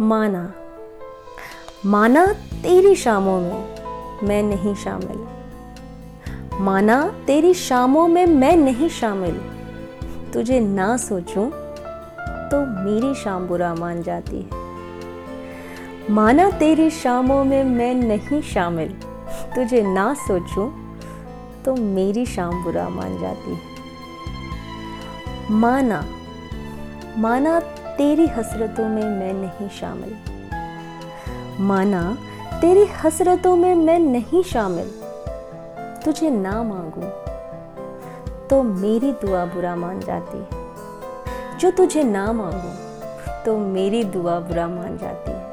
माना। माना तेरी शामों में मैं नहीं शामिल। माना तेरी शामों में मैं नहीं शामिल। तुझे ना सोचूं तो मेरी शाम बुरा मान जाती है। माना तेरी शामों में मैं नहीं शामिल। तुझे ना सोचूं तो मेरी शाम बुरा मान जाती है। माना माना तेरी हसरतों में मैं नहीं शामिल। माना, तेरी हसरतों में मैं नहीं शामिल। तुझे ना मांगू तो मेरी दुआ बुरा मान जाती। जो तुझे ना मांगू तो मेरी दुआ बुरा मान जाती।